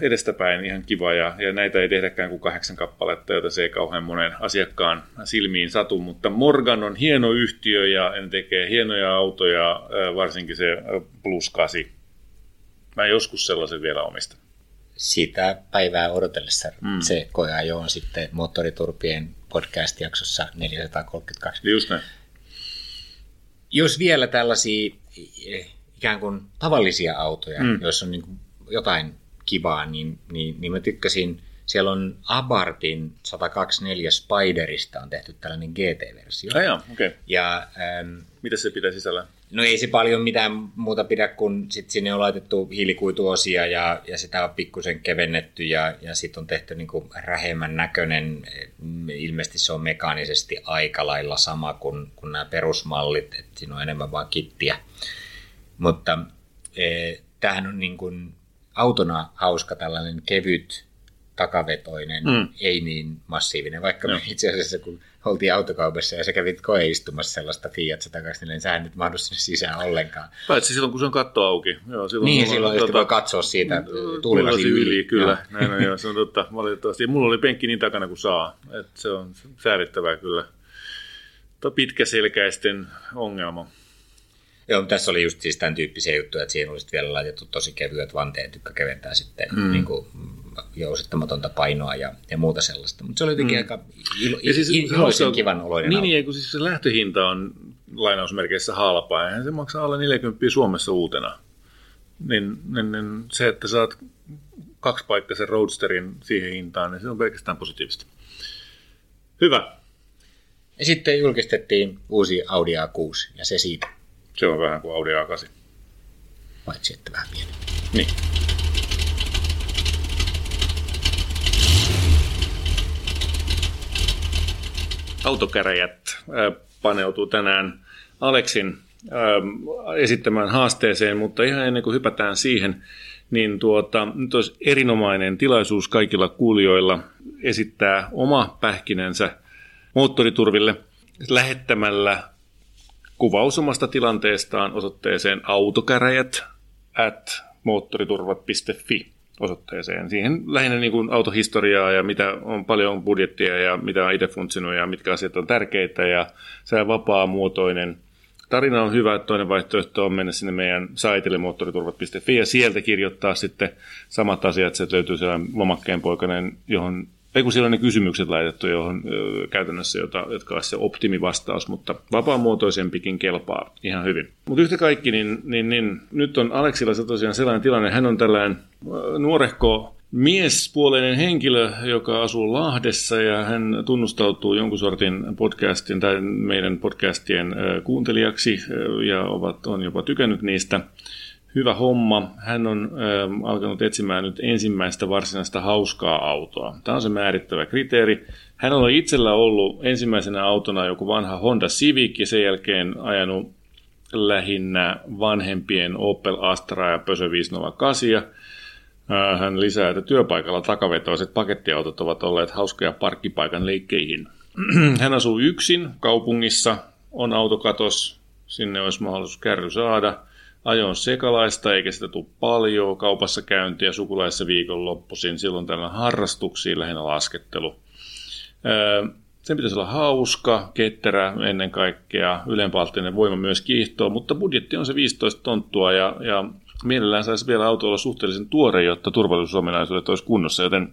edestäpäin ihan kiva ja, ja näitä ei tehdäkään kuin kahdeksan kappaletta, joita se ei kauhean monen asiakkaan silmiin satu, mutta Morgan on hieno yhtiö ja ne tekee hienoja autoja, varsinkin se Plus 8. Mä joskus sellaisen vielä omistan. Sitä päivää odotellessa mm. se koja on sitten Moottoriturpien podcast-jaksossa 432. Just näin. Jos vielä tällaisia eh, ikään kuin tavallisia autoja, mm. joissa on niin kuin jotain kivaa, niin, niin, niin mä tykkäsin, siellä on Abartin 124 Spiderista on tehty tällainen GT-versio. Ah, joo, okay. Ja, ähm, Mitä se pitää sisällä? No ei se paljon mitään muuta pidä, kun sit sinne on laitettu hiilikuituosia ja, ja sitä on pikkusen kevennetty ja, ja sitten on tehty niinku rähemmän näköinen. Ilmeisesti se on mekaanisesti aika lailla sama kuin, kuin nämä perusmallit, että siinä on enemmän vaan kittiä. Mutta e, tämähän on niin kuin autona hauska tällainen kevyt, takavetoinen, mm. ei niin massiivinen, vaikka no. itse asiassa kun oltiin autokaupassa ja sä kävit koeistumassa sellaista Fiat 124, niin sä nyt mahdu sinne sisään ollenkaan. Paitsi silloin, kun se on katto auki. Joo, silloin niin, silloin tuota, voi katsoa siitä tuulilasi yli. yli. Kyllä, joo. näin on, joo, se on totta, valitettavasti. Ja mulla oli penkki niin takana kuin saa, että se on säädittävää kyllä. Pitkäselkäisten ongelma. Joo, tässä oli just siis tämän tyyppisiä juttuja, että siihen olisi vielä laitettu tosi kevyet vanteet, jotka keventää sitten mm. niin kuin, jousittamatonta painoa ja, ja muuta sellaista. Mutta se oli jotenkin mm. aika ilo, ja siis, iloisen kivan oloinen Niin, niin kun siis se lähtöhinta on lainausmerkeissä halpaa, ja se maksaa alle 40 Suomessa uutena. Niin, niin, niin se, että saat kaksipaikkaisen Roadsterin siihen hintaan, niin se on pelkästään positiivista. Hyvä. Ja sitten julkistettiin uusi Audi A6, ja se siitä. Se on vähän kuin Audi A8. Paitsi, että vähän pieni. Niin. Autokäräjät paneutuu tänään Aleksin esittämään haasteeseen, mutta ihan ennen kuin hypätään siihen, niin tuota, nyt olisi erinomainen tilaisuus kaikilla kuulijoilla esittää oma pähkinänsä moottoriturville lähettämällä kuvaus omasta tilanteestaan osoitteeseen autokäräjät at moottoriturvat.fi osoitteeseen. Siihen lähinnä niin kuin autohistoriaa ja mitä on paljon budjettia ja mitä on itse funtsinut ja mitkä asiat on tärkeitä ja se vapaa-muotoinen tarina on hyvä. Toinen vaihtoehto on mennä sinne meidän saitille moottoriturvat.fi ja sieltä kirjoittaa sitten samat asiat. Se löytyy sellainen lomakkeen poikainen, johon on ne kysymykset laitettu johon ö, käytännössä, jota, jotka olisi se optimivastaus, mutta vapaamuotoisempikin kelpaa ihan hyvin. Mutta yhtä kaikki, niin, niin, niin, nyt on Aleksilla se tosiaan sellainen tilanne, hän on tällainen nuorehko miespuoleinen henkilö, joka asuu Lahdessa ja hän tunnustautuu jonkun sortin podcastin tai meidän podcastien kuuntelijaksi ja ovat, on jopa tykännyt niistä hyvä homma. Hän on äh, alkanut etsimään nyt ensimmäistä varsinaista hauskaa autoa. Tämä on se määrittävä kriteeri. Hän on itsellä ollut ensimmäisenä autona joku vanha Honda Civic ja sen jälkeen ajanut lähinnä vanhempien Opel Astra ja Peugeot 508. Äh, hän lisää, että työpaikalla takavetoiset pakettiautot ovat olleet hauskoja parkkipaikan leikkeihin. Hän asuu yksin kaupungissa, on autokatos, sinne olisi mahdollisuus kärry saada – ajoin sekalaista, eikä sitä tule paljon. Kaupassa käyntiä sukulaisessa viikonloppuisin, silloin tällä harrastuksia, lähinnä laskettelu. Sen pitäisi olla hauska, ketterä ennen kaikkea, ylenpalttinen voima myös kiihtoa, mutta budjetti on se 15 tonttua ja, ja mielellään saisi vielä auto olla suhteellisen tuore, jotta turvallisuusominaisuudet olisi kunnossa, joten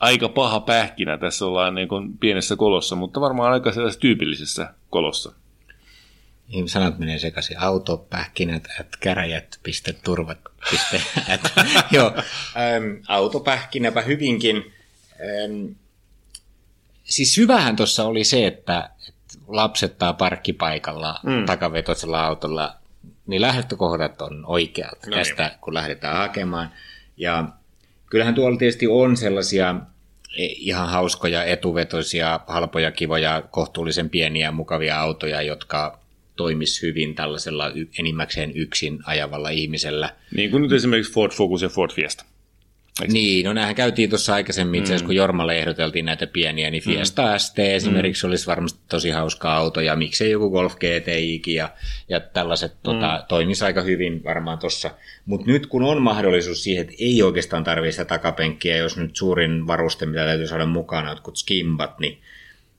aika paha pähkinä tässä ollaan niin kuin pienessä kolossa, mutta varmaan aika sellaisessa tyypillisessä kolossa sanat menee sekaisin. Autopähkinät, at käräjät, piste, turvat, piste, at. Joo, äm, autopähkinäpä hyvinkin. Äm, siis hyvähän tuossa oli se, että, lapsettaa parkkipaikalla mm. takavetoisella autolla, niin lähtökohdat on oikeat no niin. tästä, kun lähdetään hakemaan. Ja kyllähän tuolla tietysti on sellaisia e, ihan hauskoja, etuvetoisia, halpoja, kivoja, kohtuullisen pieniä, mukavia autoja, jotka toimisi hyvin tällaisella enimmäkseen yksin ajavalla ihmisellä. Niin kuin nyt esimerkiksi Ford Focus ja Ford Fiesta. Eikö? Niin, no nämähän käytiin tuossa aikaisemmin, mm. itse asiassa kun Jormalle ehdoteltiin näitä pieniä, niin Fiesta mm. ST esimerkiksi mm. olisi varmasti tosi hauska auto, ja miksei joku Golf GTI ja, ja tällaiset tota, mm. tota, toimisi aika hyvin varmaan tuossa. Mutta nyt kun on mahdollisuus siihen, että ei oikeastaan tarvitse sitä takapenkkiä, jos nyt suurin varuste, mitä täytyy saada mukana, jotkut skimbat, niin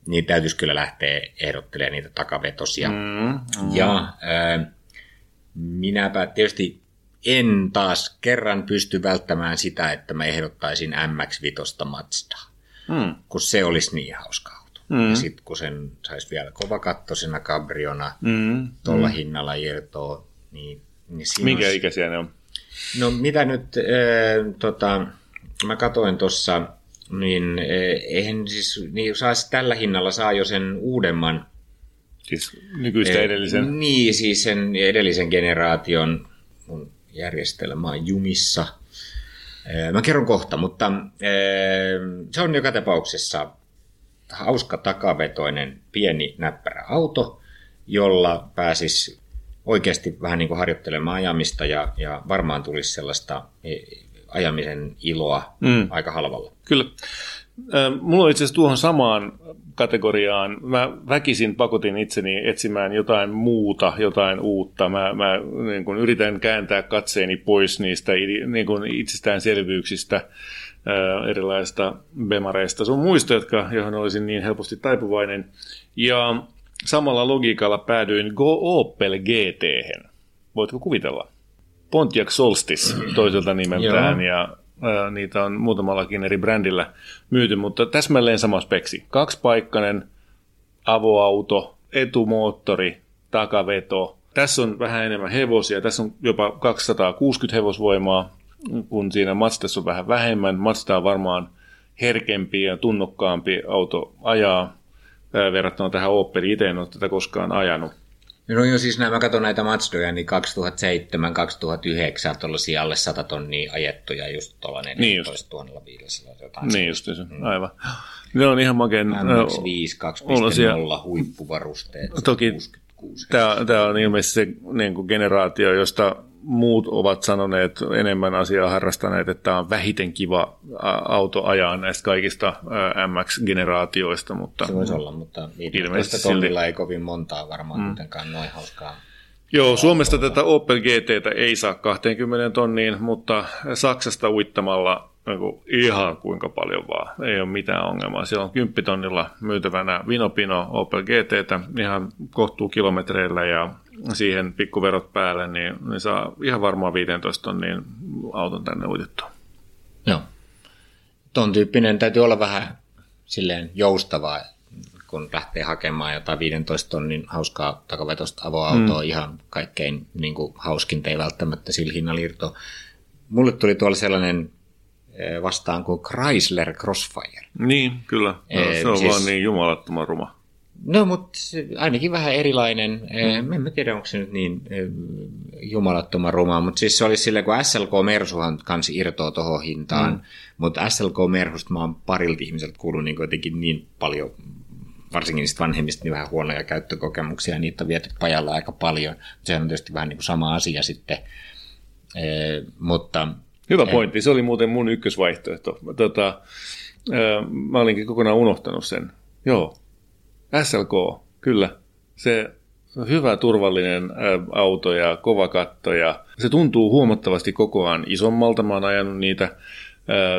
niin täytyisi kyllä lähteä ehdottelemaan niitä takavetosia. Mm, mm. Ja äh, minäpä tietysti en taas kerran pysty välttämään sitä, että mä ehdottaisin MX-5 Mazdaa, mm. kun se olisi niin hauska auto. Mm. Ja sitten kun sen saisi vielä kovakattosena kabriona mm. tuolla mm. hinnalla irtoa, niin, niin Minkä olisi... ikäisiä ne on? No mitä nyt, äh, tota, mä katoin tuossa, niin äh, eihän siis, niin saisi tällä hinnalla saa jo sen uudemman Siis nykyistä edellisen? Niin, siis sen edellisen generaation mun järjestelmä on jumissa. Mä kerron kohta, mutta se on joka tapauksessa hauska takavetoinen pieni näppärä auto, jolla pääsis oikeasti vähän niin kuin harjoittelemaan ajamista ja, ja varmaan tulisi sellaista e, ajamisen iloa mm. aika halvalla. Kyllä. Mulla on itse asiassa tuohon samaan kategoriaan. Mä väkisin pakotin itseni etsimään jotain muuta, jotain uutta. Mä, mä niin kun yritän kääntää katseeni pois niistä niin kun itsestäänselvyyksistä, ää, erilaisista bemareista sun muista, jotka, johon olisin niin helposti taipuvainen. Ja samalla logiikalla päädyin Go Opel gt Voitko kuvitella? Pontiac Solstice toiselta nimeltään ja niitä on muutamallakin eri brändillä myyty, mutta täsmälleen sama speksi. Kaksipaikkainen avoauto, etumoottori, takaveto. Tässä on vähän enemmän hevosia, tässä on jopa 260 hevosvoimaa, kun siinä Mazdassa on vähän vähemmän. Mazda on varmaan herkempi ja tunnokkaampi auto ajaa verrattuna tähän Opel. Itse en ole tätä koskaan ajanut. No joo, siis mä katson näitä Mazdoja, niin 2007-2009 tuollaisia alle 100 tonnia ajettuja, just tuolla 14 000 500 jotain. Niin just se, mm. aivan. Ne on ihan makeen... MX5 2.0 huippuvarusteet. Toki 66. Tämä, tämä on ilmeisesti se niin kuin generaatio, josta muut ovat sanoneet enemmän asiaa harrastaneet, että tämä on vähiten kiva auto ajaa näistä kaikista MX-generaatioista. Mutta Se voisi olla, mutta ilmeisesti tonnilla ei kovin montaa varmaan mm. kuitenkaan noin hauskaa. Joo, Suomesta tätä Opel GT ei saa 20 tonniin, mutta Saksasta uittamalla niin ihan kuinka paljon vaan. Ei ole mitään ongelmaa. Siellä on 10 tonnilla myytävänä Vinopino Opel GT ihan kohtuu kilometreillä ja siihen pikkuverot päälle, niin, niin saa ihan varmaan 15 tonnin auton tänne uitettua. Joo. Ton tyyppinen täytyy olla vähän silleen joustavaa, kun lähtee hakemaan jotain 15 tonnin hauskaa takavetosta avoautoa, mm. ihan kaikkein niin kuin, hauskinta ei välttämättä sillä hinnalla Mulle tuli tuolla sellainen eh, vastaan kuin Chrysler Crossfire. Niin, kyllä. No, se on siis, vaan niin jumalattoman ruma. No, mutta ainakin vähän erilainen. Mm. En tiedä, onko se nyt niin jumalattoman ruma, mutta siis se oli silleen, kun SLK Mersuhan kanssa irtoaa tuohon hintaan, mm. mutta SLK Mersusta mä oon parilta ihmiseltä kuullut niin jotenkin niin paljon, varsinkin niistä vanhemmista, niin vähän huonoja käyttökokemuksia, niitä on viety pajalla aika paljon. Se on tietysti vähän niin kuin sama asia sitten, e, mutta... Hyvä pointti, se oli muuten mun ykkösvaihtoehto. Tota, mä olinkin kokonaan unohtanut sen. Joo, SLK, kyllä. Se hyvä turvallinen auto ja kova katto ja se tuntuu huomattavasti kokoaan isommalta. Mä oon ajanut niitä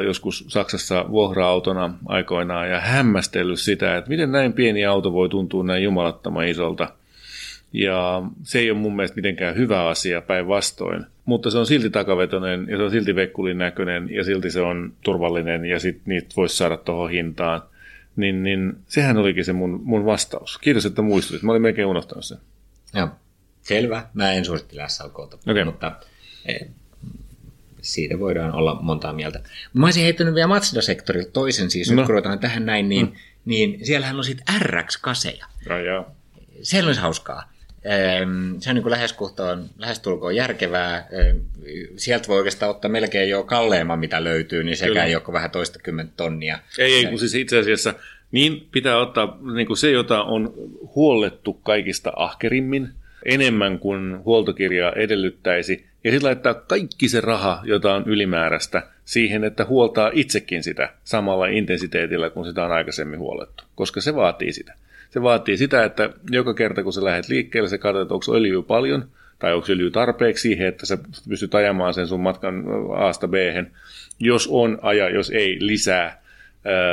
joskus Saksassa vuokra-autona aikoinaan ja hämmästellyt sitä, että miten näin pieni auto voi tuntua näin jumalattoman isolta. Ja se ei ole mun mielestä mitenkään hyvä asia päinvastoin, mutta se on silti takavetoinen ja se on silti vekkulin näköinen ja silti se on turvallinen ja sitten niitä voisi saada tuohon hintaan niin, niin sehän olikin se mun, mun vastaus. Kiitos, että muistutit. Mä olin melkein unohtanut sen. Joo, selvä. Mä en suosittele SLKta, okay. mutta e, siitä voidaan olla montaa mieltä. Mä olisin heittänyt vielä Mazda-sektorilta toisen, siis no. kun tähän näin, niin, mm. niin siellähän on sitten RX-kaseja. Ja, Se olisi hauskaa. Se on niin kuin lähestulkoon, lähestulkoon järkevää. Sieltä voi oikeastaan ottaa melkein jo kalleimman, mitä löytyy, niin sekä ei ole vähän toista kymmentä tonnia. Ei, ei, kun siis itse asiassa niin pitää ottaa niin kuin se, jota on huollettu kaikista ahkerimmin, enemmän kuin huoltokirjaa edellyttäisi, ja sitten laittaa kaikki se raha, jota on ylimääräistä, siihen, että huoltaa itsekin sitä samalla intensiteetillä, kun sitä on aikaisemmin huolettu, koska se vaatii sitä. Se vaatii sitä, että joka kerta kun sä lähdet liikkeelle, sä katsot, onko öljyä paljon, tai onko öljyä tarpeeksi siihen, että sä pystyt ajamaan sen sun matkan A-sta b Jos on, aja, jos ei, lisää.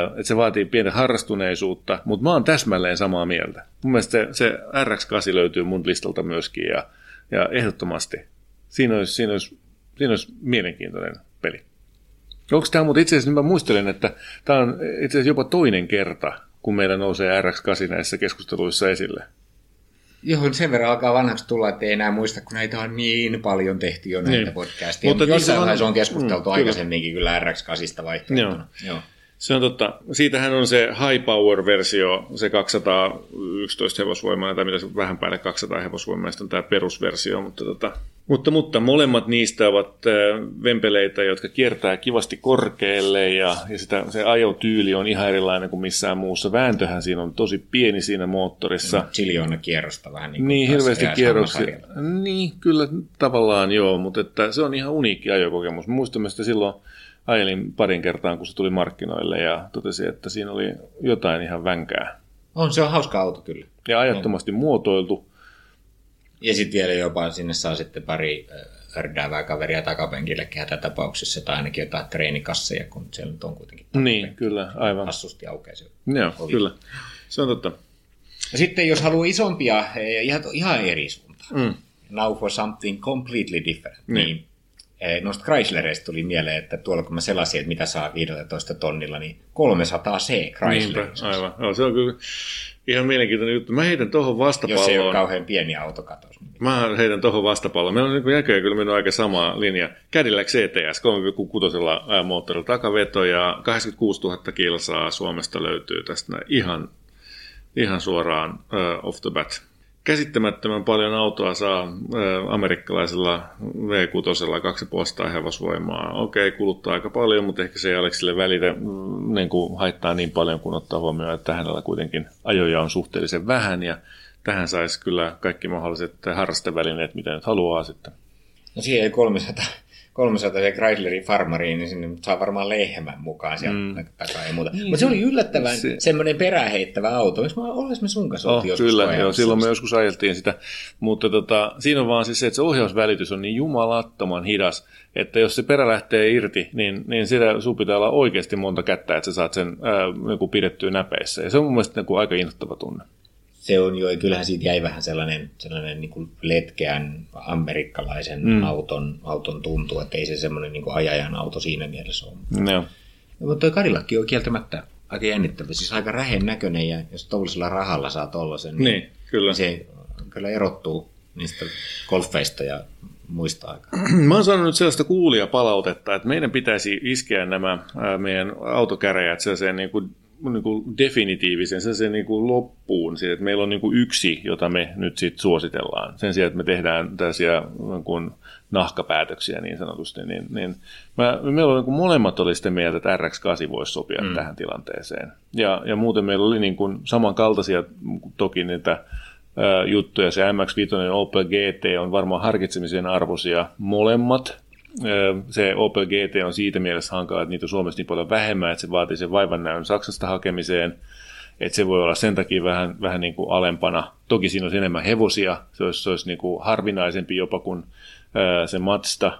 Että se vaatii pientä harrastuneisuutta, mutta mä oon täsmälleen samaa mieltä. Mun mielestä se, se RX8 löytyy mun listalta myöskin, ja, ja ehdottomasti. Siinä olisi, siinä, olisi, siinä olisi mielenkiintoinen peli. Onko tämä, mutta itse asiassa niin mä muistelen, että tämä on itse asiassa jopa toinen kerta, kun meillä nousee RX8 näissä keskusteluissa esille. Joo, sen verran alkaa vanhaksi tulla, että ei enää muista, kun näitä on niin paljon tehty jo näitä niin. podcasteja. Mutta jossain vaiheessa on keskusteltu mm, aikaisemminkin kyllä, kyllä RX8 vaihtoehtona. Joo. Joo. Se on totta. Siitähän on se high power versio, se 211 hevosvoimaa, tai mitä se vähän päälle 200 hevosvoimaa, on tämä perusversio, mutta, tota, mutta, mutta molemmat niistä ovat äh, vempeleitä, jotka kiertää kivasti korkealle ja, ja sitä, se ajotyyli on ihan erilainen kuin missään muussa. Vääntöhän siinä on tosi pieni siinä moottorissa. No, Siljoona kierrosta vähän niin kuin Niin, hirveästi kierroksia. Niin, kyllä tavallaan joo, mutta että se on ihan uniikki ajokokemus. Muistamme sitä silloin ajelin parin kertaan, kun se tuli markkinoille ja totesin, että siinä oli jotain ihan vänkää. On, se on hauska auto kyllä. Ja ajattomasti on. muotoiltu. Ja sitten vielä jopa sinne saa sitten pari ördäävää kaveria takapenkille tapauksessa tai ainakin jotain treenikasseja, kun siellä nyt on kuitenkin Niin, kyllä, aivan. Hassusti aukeaa se Joo, ovi. kyllä. Se on totta. Ja sitten jos haluaa isompia, ihan, ihan eri suuntaan. Mm. Now for something completely different. Niin. niin Eh, noista Chryslereista tuli mieleen, että tuolla kun mä selasin, että mitä saa 15 tonnilla, niin 300 C Chrysler. Niinpä, aivan. No, se on kyllä ihan mielenkiintoinen juttu. Mä heitän tuohon vastapalloon. Jos ei ole kauhean pieni autokatos. Niin. Mä heitän tuohon vastapalloon. Meillä on niin näköjään kyllä mennyt aika sama linja. Cadillac CTS 3,6 moottorilla takaveto ja 86 000 kilsaa Suomesta löytyy tästä ihan, ihan suoraan uh, off the bat käsittämättömän paljon autoa saa amerikkalaisella V6 2,5 hevosvoimaa. Okei, kuluttaa aika paljon, mutta ehkä se ei Aleksille välitä mm, niin kuin haittaa niin paljon, kun ottaa huomioon, että hänellä kuitenkin ajoja on suhteellisen vähän ja tähän saisi kyllä kaikki mahdolliset harrastevälineet, mitä nyt haluaa sitten. No siihen ei 300 300 Chryslerin farmariin, niin sinne saa varmaan lehmän mukaan sieltä mm. takaa ja muuta. Niin, Mutta se oli yllättävän se... semmoinen peräheittävä auto. Jos mä olisimme sun kanssa oh, joskus Kyllä, joo, silloin me joskus ajeltiin sitä. Mutta tota, siinä on vaan siis se, että se ohjausvälitys on niin jumalattoman hidas, että jos se perä lähtee irti, niin, niin sitä sun pitää olla oikeasti monta kättä, että sä saat sen ää, niin pidettyä näpeissä. Ja se on mun mielestä niin kuin aika innoittava tunne se on jo, kyllähän siitä jäi vähän sellainen, sellainen niin kuin letkeän amerikkalaisen mm. auton, auton tuntu, että ei se semmoinen niin kuin ajajan auto siinä mielessä ole. No. Mutta tuo Kadillakki on kieltämättä aika jännittävä, siis aika rähen näköinen ja jos tuollaisella rahalla saa tollaisen, niin, niin kyllä. se kyllä erottuu niistä golfeista ja muista aikaa. Mä oon saanut nyt sellaista kuulia palautetta, että meidän pitäisi iskeä nämä meidän autokäräjät sellaiseen niin kuin niin kuin definitiivisen, se, se niin kuin loppuun, siitä, että meillä on niin kuin yksi, jota me nyt sit suositellaan. Sen sijaan, että me tehdään tällaisia niin kuin nahkapäätöksiä niin sanotusti, niin, niin mä, meillä on niin kuin molemmat oli sitten mieltä, että RX8 voisi sopia mm. tähän tilanteeseen. Ja, ja muuten meillä oli niin kuin samankaltaisia toki niitä ä, juttuja. Se MX-5 ja Opel GT on varmaan harkitsemisen arvoisia molemmat, se Opel GT on siitä mielessä hankala, että niitä on Suomessa niin paljon vähemmän, että se vaatii sen vaivan näön Saksasta hakemiseen, että se voi olla sen takia vähän, vähän niin kuin alempana. Toki siinä olisi enemmän hevosia, se olisi, se olisi niin kuin harvinaisempi jopa kuin se Mazda.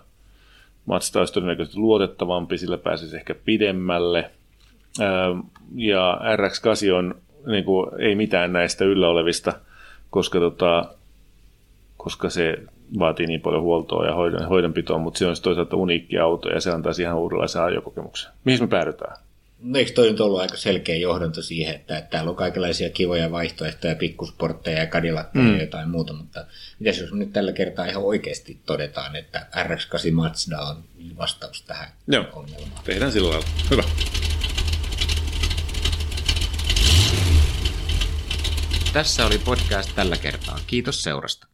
Mazda olisi todennäköisesti luotettavampi, sillä pääsisi ehkä pidemmälle. Ja RX8 on niin kuin, ei mitään näistä yllä olevista, koska, tota, koska se vaatii niin paljon huoltoa ja hoidon, hoidonpitoa, mutta se on toisaalta uniikki auto ja se antaa ihan uudenlaisen ajokokemuksen. Mihin me päädytään? No eikö toi nyt ollut aika selkeä johdonto siihen, että, että täällä on kaikenlaisia kivoja vaihtoehtoja, pikkusportteja ja Cadillackeja mm. ja jotain muuta, mutta mitäs jos nyt tällä kertaa ihan oikeasti todetaan, että RX-8 Mazda on vastaus tähän Joo. ongelmaan? tehdään sillä lailla. Hyvä. Tässä oli podcast tällä kertaa. Kiitos seurasta.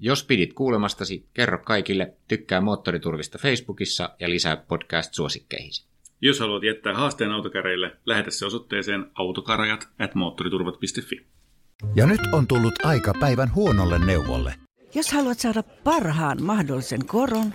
Jos pidit kuulemastasi, kerro kaikille, tykkää Moottoriturvista Facebookissa ja lisää podcast-suosikkeihisi. Jos haluat jättää haasteen autokäreille, lähetä se osoitteeseen autokarajat at moottoriturvat.fi. Ja nyt on tullut aika päivän huonolle neuvolle. Jos haluat saada parhaan mahdollisen koron,